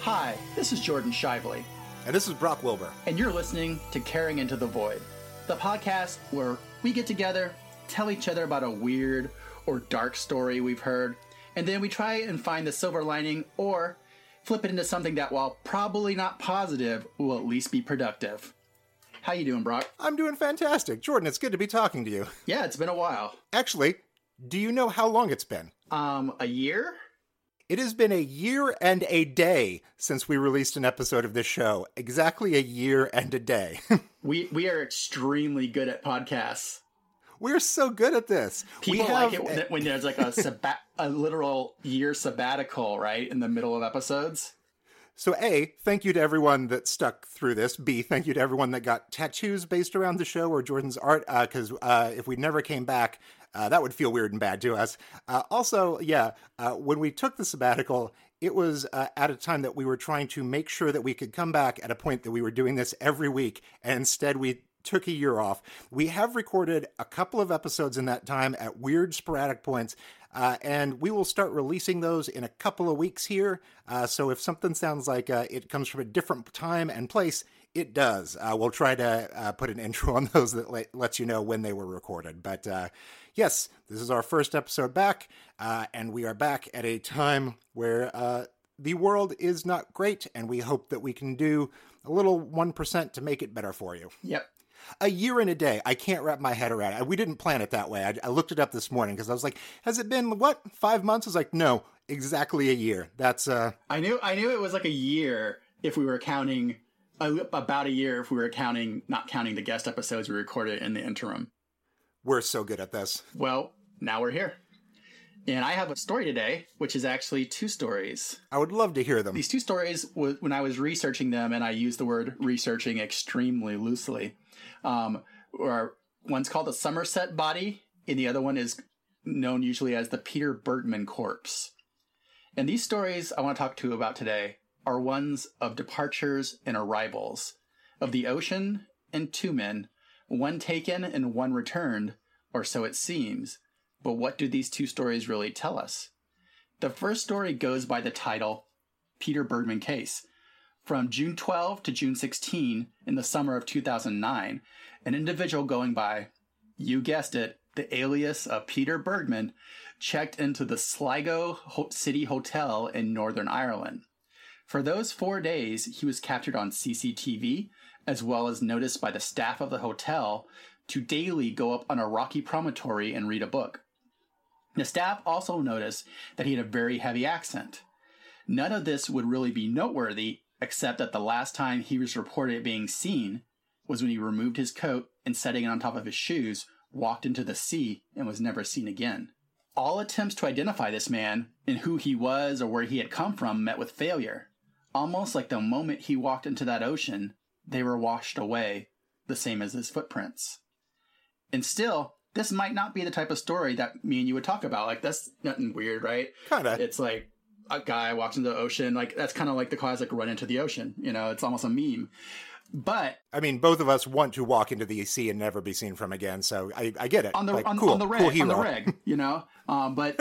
Hi, this is Jordan Shively, And this is Brock Wilbur. and you're listening to Carrying Into the Void, the podcast where we get together, tell each other about a weird or dark story we've heard, and then we try and find the silver lining or flip it into something that, while probably not positive, will at least be productive. How you doing, Brock? I'm doing fantastic. Jordan, it's good to be talking to you. Yeah, it's been a while. Actually, do you know how long it's been? Um, a year? It has been a year and a day since we released an episode of this show. Exactly a year and a day. We we are extremely good at podcasts. We're so good at this. People we have, like it when, when there's like a sabbat, a literal year sabbatical, right, in the middle of episodes. So, A, thank you to everyone that stuck through this. B, thank you to everyone that got tattoos based around the show or Jordan's art, because uh, if we never came back, uh, that would feel weird and bad to us. Uh, also, yeah, uh, when we took the sabbatical, it was uh, at a time that we were trying to make sure that we could come back at a point that we were doing this every week, and instead we took a year off. We have recorded a couple of episodes in that time at weird sporadic points, uh, and we will start releasing those in a couple of weeks here. Uh, so if something sounds like uh, it comes from a different time and place, it does. Uh, we'll try to uh, put an intro on those that let, lets you know when they were recorded. But uh, yes, this is our first episode back, and we are back at a time where the world is not great, and we hope that we can do a little 1% to make it better for you. Yep. A year and a day. I can't wrap my head around it. We didn't plan it that way. I, I looked it up this morning because I was like, has it been, what, five months? I was like, no, exactly a year. That's, uh, I knew I knew it was like a year if we were counting about a year if we were counting not counting the guest episodes we recorded in the interim. we're so good at this. Well, now we're here. And I have a story today, which is actually two stories. I would love to hear them. These two stories, when I was researching them, and I use the word researching extremely loosely, um, are one's called the Somerset body, and the other one is known usually as the Peter Bergman corpse. And these stories I want to talk to you about today are ones of departures and arrivals, of the ocean and two men, one taken and one returned, or so it seems. But what do these two stories really tell us? The first story goes by the title Peter Bergman Case. From June 12 to June 16 in the summer of 2009, an individual going by, you guessed it, the alias of Peter Bergman, checked into the Sligo City Hotel in Northern Ireland. For those four days, he was captured on CCTV, as well as noticed by the staff of the hotel to daily go up on a rocky promontory and read a book. The staff also noticed that he had a very heavy accent. None of this would really be noteworthy, except that the last time he was reported being seen was when he removed his coat and setting it on top of his shoes, walked into the sea and was never seen again. All attempts to identify this man and who he was or where he had come from met with failure. Almost like the moment he walked into that ocean, they were washed away, the same as his footprints. And still, this might not be the type of story that me and you would talk about. Like, that's nothing weird, right? Kinda. It's like a guy walks into the ocean. Like, that's kind of like the classic run into the ocean. You know, it's almost a meme. But I mean, both of us want to walk into the sea and never be seen from again, so I, I get it. on the Like, on, cool, on the reg, cool on the reg, you know. Um, but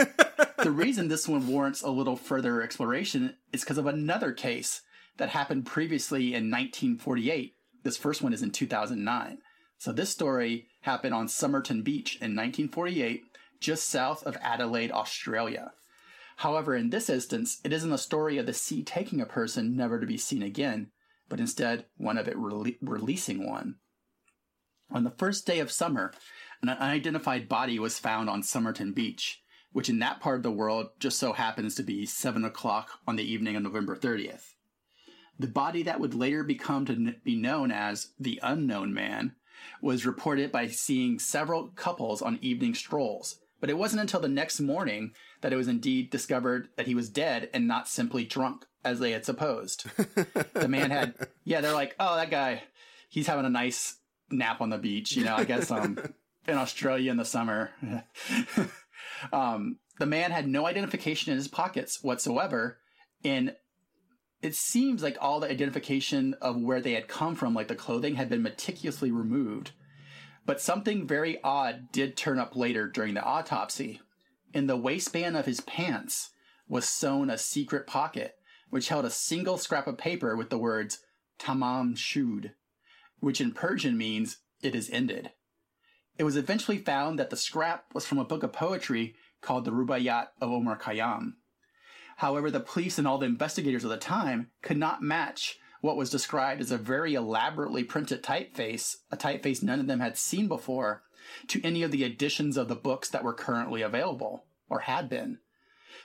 the reason this one warrants a little further exploration is because of another case that happened previously in 1948. This first one is in 2009. So this story happened on Somerton Beach in 1948, just south of Adelaide, Australia. However, in this instance, it isn't a story of the sea taking a person never to be seen again, but instead one of it rele- releasing one. On the first day of summer, an unidentified body was found on Somerton Beach, which in that part of the world just so happens to be 7 o'clock on the evening of November 30th. The body that would later become to be known as the Unknown Man was reported by seeing several couples on evening strolls, but it wasn't until the next morning that it was indeed discovered that he was dead and not simply drunk, as they had supposed. the man had, yeah, they're like, oh, that guy, he's having a nice nap on the beach, you know, I guess um, in Australia in the summer. um, the man had no identification in his pockets whatsoever, and it seems like all the identification of where they had come from, like the clothing, had been meticulously removed. But something very odd did turn up later during the autopsy. In the waistband of his pants was sewn a secret pocket, which held a single scrap of paper with the words Tamam Shud, which in Persian means it is ended. It was eventually found that the scrap was from a book of poetry called the Rubaiyat of Omar Khayyam. However, the police and all the investigators of the time could not match what was described as a very elaborately printed typeface, a typeface none of them had seen before, to any of the editions of the books that were currently available, or had been.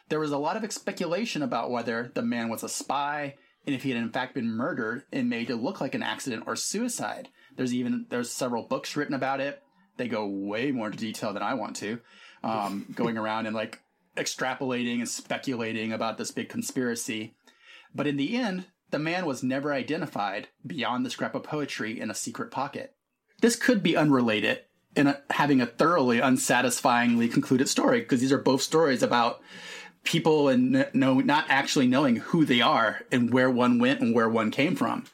There was a lot of speculation about whether the man was a spy and if he had in fact been murdered and made to look like an accident or suicide. There's even there's several books written about it. They go way more into detail than I want to, um, going around and like extrapolating and speculating about this big conspiracy. But in the end, the man was never identified beyond the scrap of poetry in a secret pocket. This could be unrelated in a, having a thoroughly unsatisfyingly concluded story because these are both stories about people and no, not actually knowing who they are and where one went and where one came from.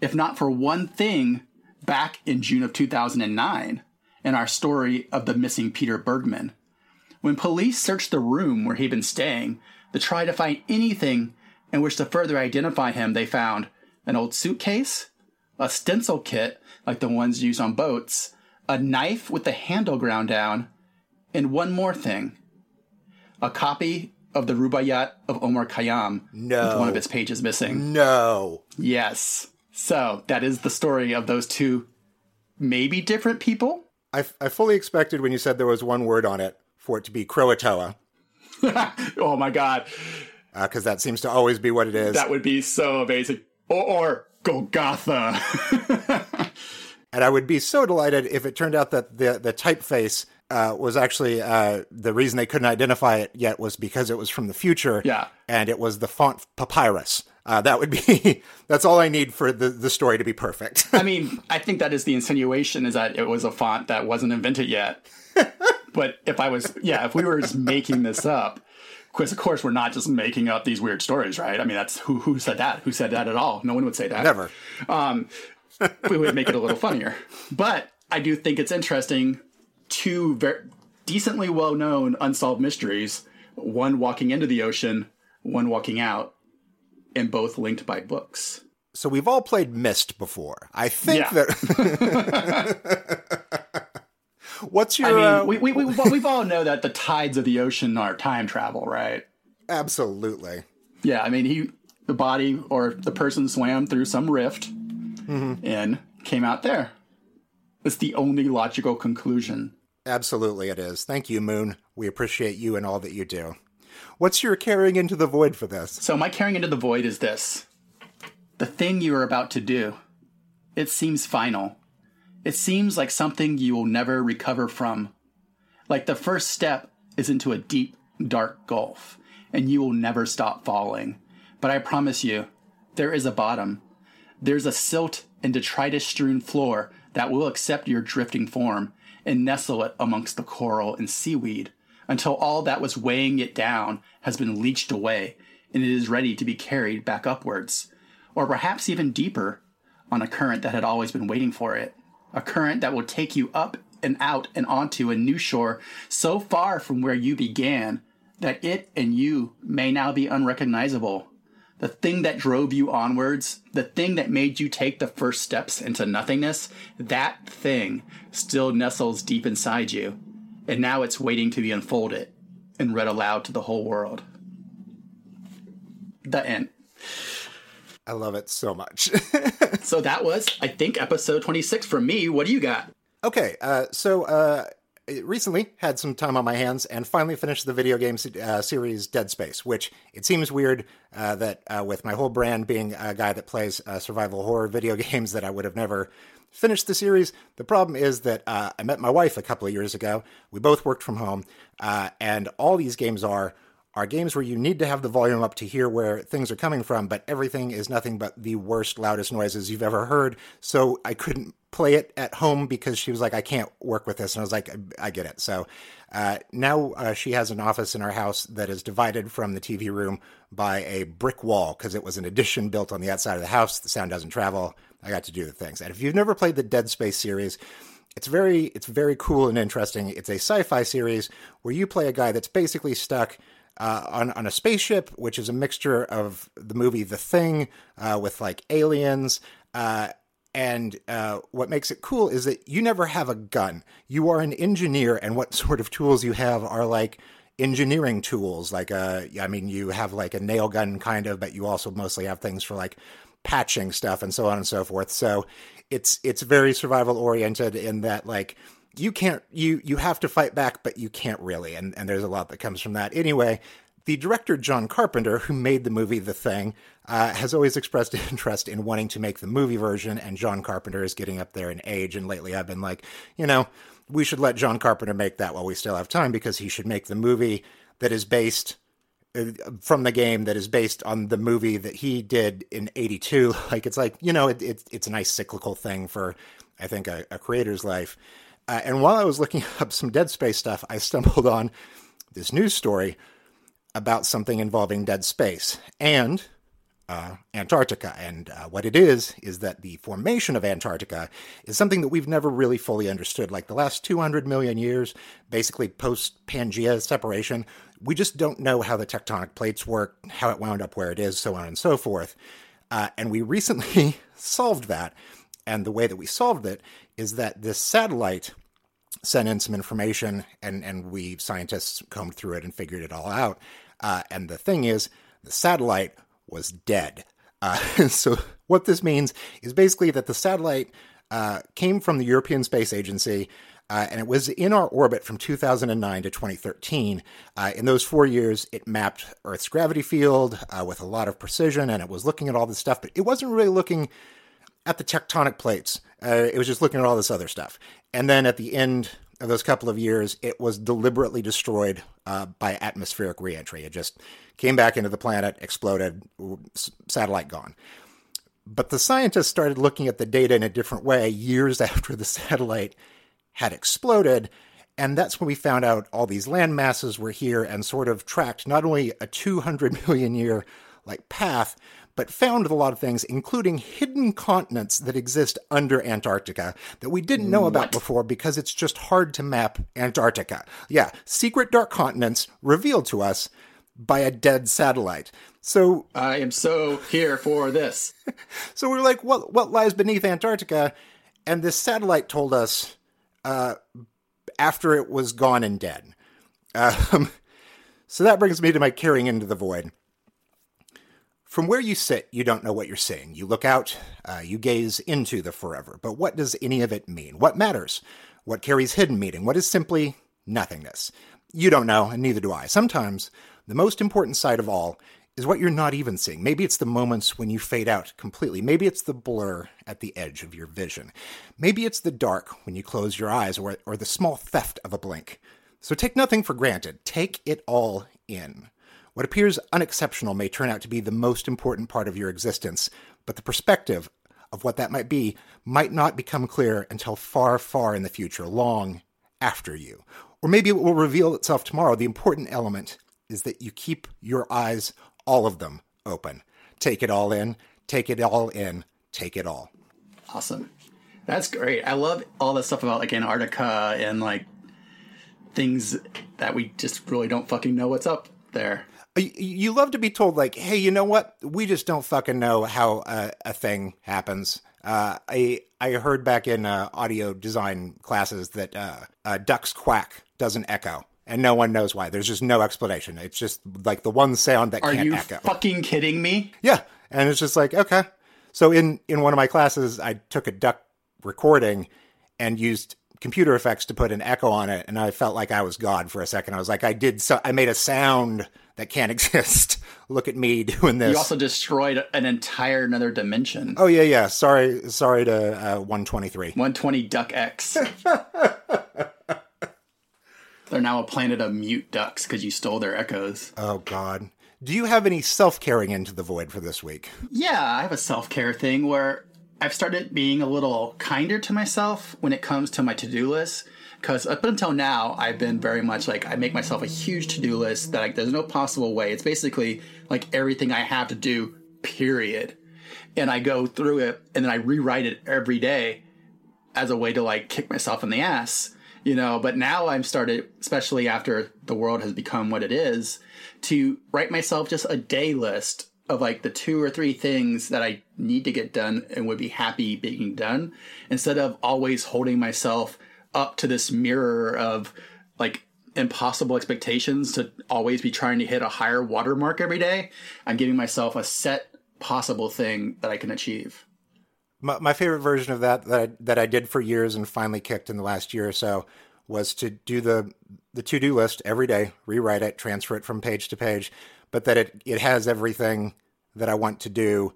If not for one thing, back in June of 2009, in our story of the missing Peter Bergman, when police searched the room where he'd been staying to try to find anything in which to further identify him, they found an old suitcase, a stencil kit like the ones used on boats, a knife with the handle ground down, and one more thing a copy of the Rubaiyat of Omar Khayyam no. with one of its pages missing. No. Yes. So that is the story of those two maybe different people. I, I fully expected when you said there was one word on it for it to be Croatoa. oh my God because uh, that seems to always be what it is. That would be so amazing. Or, or Golgotha. and I would be so delighted if it turned out that the the typeface uh, was actually uh, the reason they couldn't identify it yet was because it was from the future. Yeah, and it was the font papyrus. Uh, that would be that's all I need for the, the story to be perfect. I mean, I think that is the insinuation is that it was a font that wasn't invented yet. but if I was, yeah, if we were just making this up, because of course we're not just making up these weird stories, right? I mean, that's who who said that? Who said that at all? No one would say that. Never. Um, we would make it a little funnier, but I do think it's interesting. Two very decently well known unsolved mysteries. One walking into the ocean, one walking out, and both linked by books. So we've all played Myst before. I think yeah. that. What's your? I mean, uh, we we we we've all know that the tides of the ocean are time travel, right? Absolutely. Yeah, I mean, he the body or the person swam through some rift mm-hmm. and came out there. It's the only logical conclusion. Absolutely, it is. Thank you, Moon. We appreciate you and all that you do. What's your carrying into the void for this? So, my carrying into the void is this the thing you are about to do. It seems final. It seems like something you will never recover from. Like the first step is into a deep, dark gulf, and you will never stop falling. But I promise you, there is a bottom. There's a silt and detritus strewn floor that will accept your drifting form and nestle it amongst the coral and seaweed until all that was weighing it down has been leached away and it is ready to be carried back upwards, or perhaps even deeper on a current that had always been waiting for it a current that will take you up and out and onto a new shore so far from where you began that it and you may now be unrecognizable. The thing that drove you onwards, the thing that made you take the first steps into nothingness, that thing still nestles deep inside you. And now it's waiting to be unfolded and read aloud to the whole world. The end. I love it so much. so that was, I think, episode 26 for me. What do you got? Okay, uh, so uh, recently had some time on my hands and finally finished the video game uh, series Dead Space, which it seems weird uh, that uh, with my whole brand being a guy that plays uh, survival horror video games that I would have never finished the series. The problem is that I met my wife a couple of years ago. We both worked from home, and all these games are are games where you need to have the volume up to hear where things are coming from, but everything is nothing but the worst, loudest noises you've ever heard. So I couldn't play it at home because she was like, I can't work with this. And I was like, I, get it. So uh, now uh, she has an office in our house that is divided from the TV room by a brick wall because it was an addition built on the outside of the house. The sound doesn't travel. I got to do the things. And if you've never played the Dead Space series, it's very it's very cool and interesting. It's a sci-fi series where you play a guy that's basically stuck uh, on on a spaceship, which is a mixture of the movie The Thing uh, with like aliens. Uh, and uh, what makes it cool is that you never have a gun. You are an engineer, and what sort of tools you have are like engineering tools. Like, a, uh, I mean, you have like a nail gun kind of, but you also mostly have things for like patching stuff and so on and so forth. So it's it's very survival oriented in that like you can't you you have to fight back, but you can't really, and and there's a lot that comes from that. Anyway, the director John Carpenter, who made the movie The Thing, uh, has always expressed interest in wanting to make the movie version, and John Carpenter is getting up there in age. And lately, I've been like, you know, we should let John Carpenter make that while we still have time because he should make the movie that is based uh, from the game that is based on the movie that he did in 82 like it's like you know it, it it's a nice cyclical thing for i think a, a creator's life uh, and while i was looking up some dead space stuff i stumbled on this news story about something involving dead space and uh, Antarctica. And uh, what it is, is that the formation of Antarctica is something that we've never really fully understood. Like the last 200 million years, basically post Pangea separation, we just don't know how the tectonic plates work, how it wound up where it is, so on and so forth. Uh, and we recently solved that. And the way that we solved it is that this satellite sent in some information, and, and we scientists combed through it and figured it all out. Uh, and the thing is, the satellite was dead. Uh, so, what this means is basically that the satellite uh, came from the European Space Agency. Uh, and it was in our orbit from 2009 to 2013. Uh, in those four years, it mapped Earth's gravity field uh, with a lot of precision, and it was looking at all this stuff, but it wasn't really looking at the tectonic plates. Uh, it was just looking at all this other stuff. And then at the end of those couple of years, it was deliberately destroyed uh, by atmospheric reentry. It just came back into the planet, exploded, satellite gone. But the scientists started looking at the data in a different way years after the satellite had exploded. And that's when we found out all these land masses were here and sort of tracked not only a 200 million year like path, but found a lot of things, including hidden continents that exist under Antarctica that we didn't know about before because it's just hard to map Antarctica. Yeah, secret dark continents revealed to us by a dead satellite. So I am so here for this. so we're like, what what lies beneath Antarctica? And this satellite told us uh, after it was gone and dead. Um, so that brings me to my carrying into the void. From where you sit, you don't know what you're seeing. You look out, uh, you gaze into the forever. But what does any of it mean? What matters? What carries hidden meaning? What is simply nothingness? You don't know, and neither do I. Sometimes the most important side of all is what you're not even seeing. Maybe it's the moments when you fade out completely. Maybe it's the blur at the edge of your vision. Maybe it's the dark when you close your eyes or, or the small theft of a blink. So take nothing for granted. Take it all in. What appears unexceptional may turn out to be the most important part of your existence, but the perspective of what that might be might not become clear until far, far in the future, long after you. Or maybe it will reveal itself tomorrow. The important element is that you keep your eyes, all of them, open. Take it all in, take it all in, take it all. Awesome. That's great. I love all the stuff about like Antarctica and like things that we just really don't fucking know what's up there you love to be told like hey you know what we just don't fucking know how a, a thing happens uh, I I heard back in uh, audio design classes that uh, uh, ducks quack doesn't echo, and no one knows why. There's just no explanation. It's just like the one sound that Are can't you echo. Fucking kidding me? Yeah, and it's just like okay. So in in one of my classes, I took a duck recording and used computer effects to put an echo on it, and I felt like I was God for a second. I was like, I did so. I made a sound that can't exist. Look at me doing this. You also destroyed an entire another dimension. Oh yeah, yeah. Sorry, sorry to uh, 123. 120 Duck X. They're now a planet of mute ducks because you stole their echoes. Oh God. Do you have any self caring into the void for this week? Yeah, I have a self care thing where I've started being a little kinder to myself when it comes to my to do list because up until now I've been very much like I make myself a huge to-do list that like there's no possible way. It's basically like everything I have to do, period. And I go through it and then I rewrite it every day as a way to like kick myself in the ass, you know. But now I'm started, especially after the world has become what it is, to write myself just a day list of like the two or three things that I need to get done and would be happy being done instead of always holding myself up to this mirror of like impossible expectations to always be trying to hit a higher watermark every day. I'm giving myself a set possible thing that I can achieve. My, my favorite version of that that I, that I did for years and finally kicked in the last year or so was to do the the to do list every day, rewrite it, transfer it from page to page, but that it it has everything that I want to do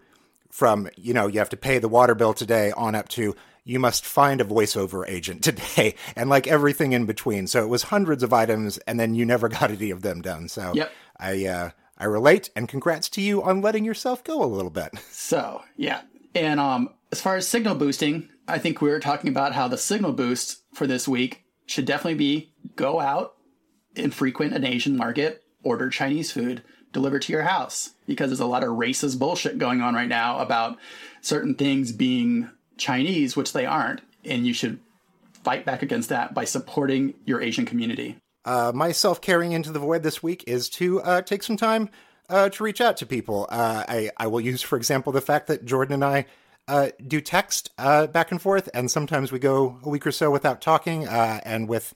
from you know you have to pay the water bill today on up to you must find a voiceover agent today and like everything in between. So it was hundreds of items and then you never got any of them done. So yep. i uh i relate and congrats to you on letting yourself go a little bit. So yeah. And um as far as signal boosting i think we were talking about how the signal boost for this week should definitely be go out and frequent an asian market order chinese food delivered to your house because there's a lot of racist bullshit going on right now about certain things being Chinese, which they aren't. And you should fight back against that by supporting your Asian community. Uh, my self carrying into the void this week is to uh, take some time uh, to reach out to people. Uh, I, I will use, for example, the fact that Jordan and I uh, do text uh, back and forth, and sometimes we go a week or so without talking. and with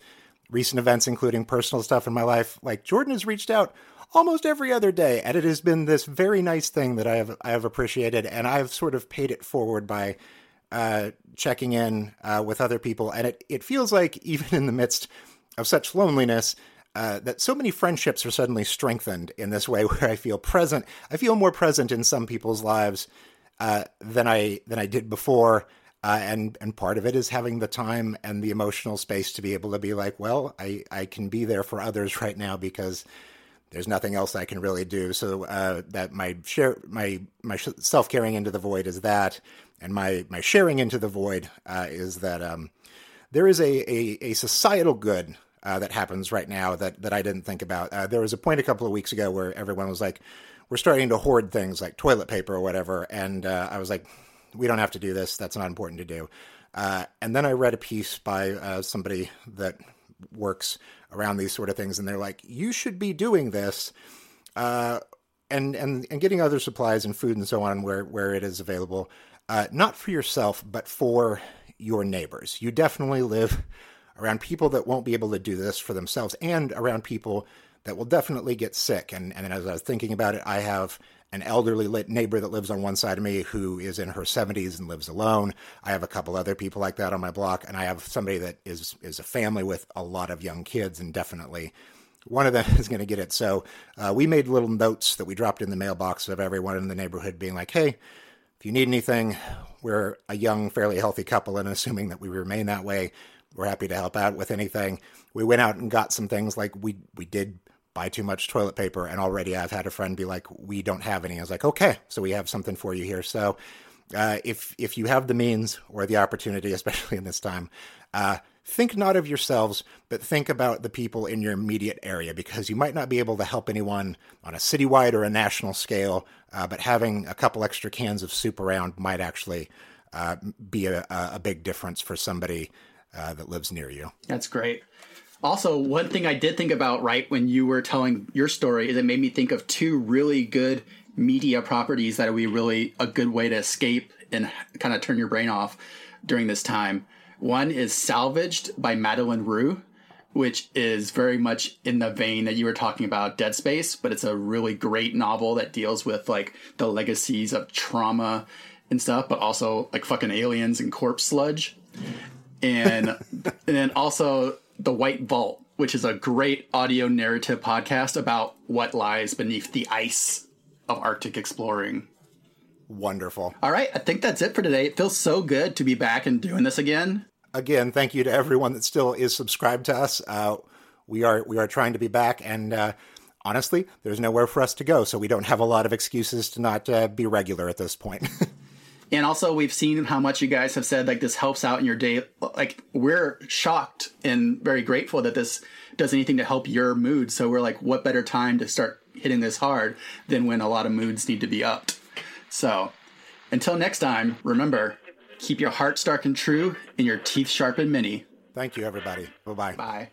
recent events, including personal stuff in my life, like Jordan has reached out almost every other day, and it has been this very nice thing that I have I have appreciated, and I've sort of paid it forward by uh, checking in uh, with other people, and it it feels like even in the midst of such loneliness. Uh, that so many friendships are suddenly strengthened in this way, where I feel present. I feel more present in some people's lives uh, than I than I did before, uh, and and part of it is having the time and the emotional space to be able to be like, well, I I can be there for others right now because there's nothing else I can really do. So uh, that my share, my my self carrying into the void is that, and my my sharing into the void uh, is that um, there is a, a, a societal good uh, that happens right now that that I didn't think about. Uh, there was a point a couple of weeks ago where everyone was like, "We're starting to hoard things like toilet paper or whatever," and uh, I was like, "We don't have to do this. That's not important to do." Uh, and then I read a piece by somebody that works around these sort of things, and they're like, you should be doing this, uh, and and and getting other supplies and food and so on where where it is available, uh, not for yourself but for your neighbors. You definitely live around people that won't be able to do this for themselves, and around people that will definitely get sick. And and as I was thinking about it, I have an elderly neighbor that lives on one side of me who is in her 70s and lives alone. I have a couple other people like that on my block, and I have somebody that is is a family with a lot of young kids, and definitely one of them is going to get it. So uh, we made little notes that we dropped in the mailbox of everyone in the neighborhood, being like, "Hey, if you need anything, we're a young, fairly healthy couple, and assuming that we remain that way." We're happy to help out with anything. We went out and got some things like we we did buy too much toilet paper. And already I've had a friend be like, we don't have any. I was like, okay, so we have something for you here. So uh, if if you have the means or the opportunity, especially in this time, uh, think not of yourselves, but think about the people in your immediate area because you might not be able to help anyone on a citywide or a national scale, uh, but having a couple extra cans of soup around might actually uh, be a, a, big difference for somebody uh, that lives near you. That's great. Also, one thing I did think about right when you were telling your story is it made me think of two really good media properties that would be really a good way to escape and kind of turn your brain off during this time. One is Salvaged by Madeline Roux, which is very much in the vein that you were talking about Dead Space, but it's a really great novel that deals with like the legacies of trauma and stuff, but also like fucking aliens and corpse sludge. And and then also the White Vault, which is a great audio narrative podcast about what lies beneath the ice of Arctic exploring. Wonderful. All right, I think that's it for today. It feels so good to be back and doing this again. Again, thank you to everyone that still is subscribed to us. Uh, we are we are trying to be back, and uh, honestly, there's nowhere for us to go, so we don't have a lot of excuses to not uh, be regular at this point. And also, we've seen how much you guys have said like this helps out in your day. Like we're shocked and very grateful that this does anything to help your mood. So we're like, what better time to start hitting this hard than when a lot of moods need to be upped? So until next time, remember, Keep your heart stark and true, and your teeth sharp and many. Thank you, everybody. Bye-bye. Bye.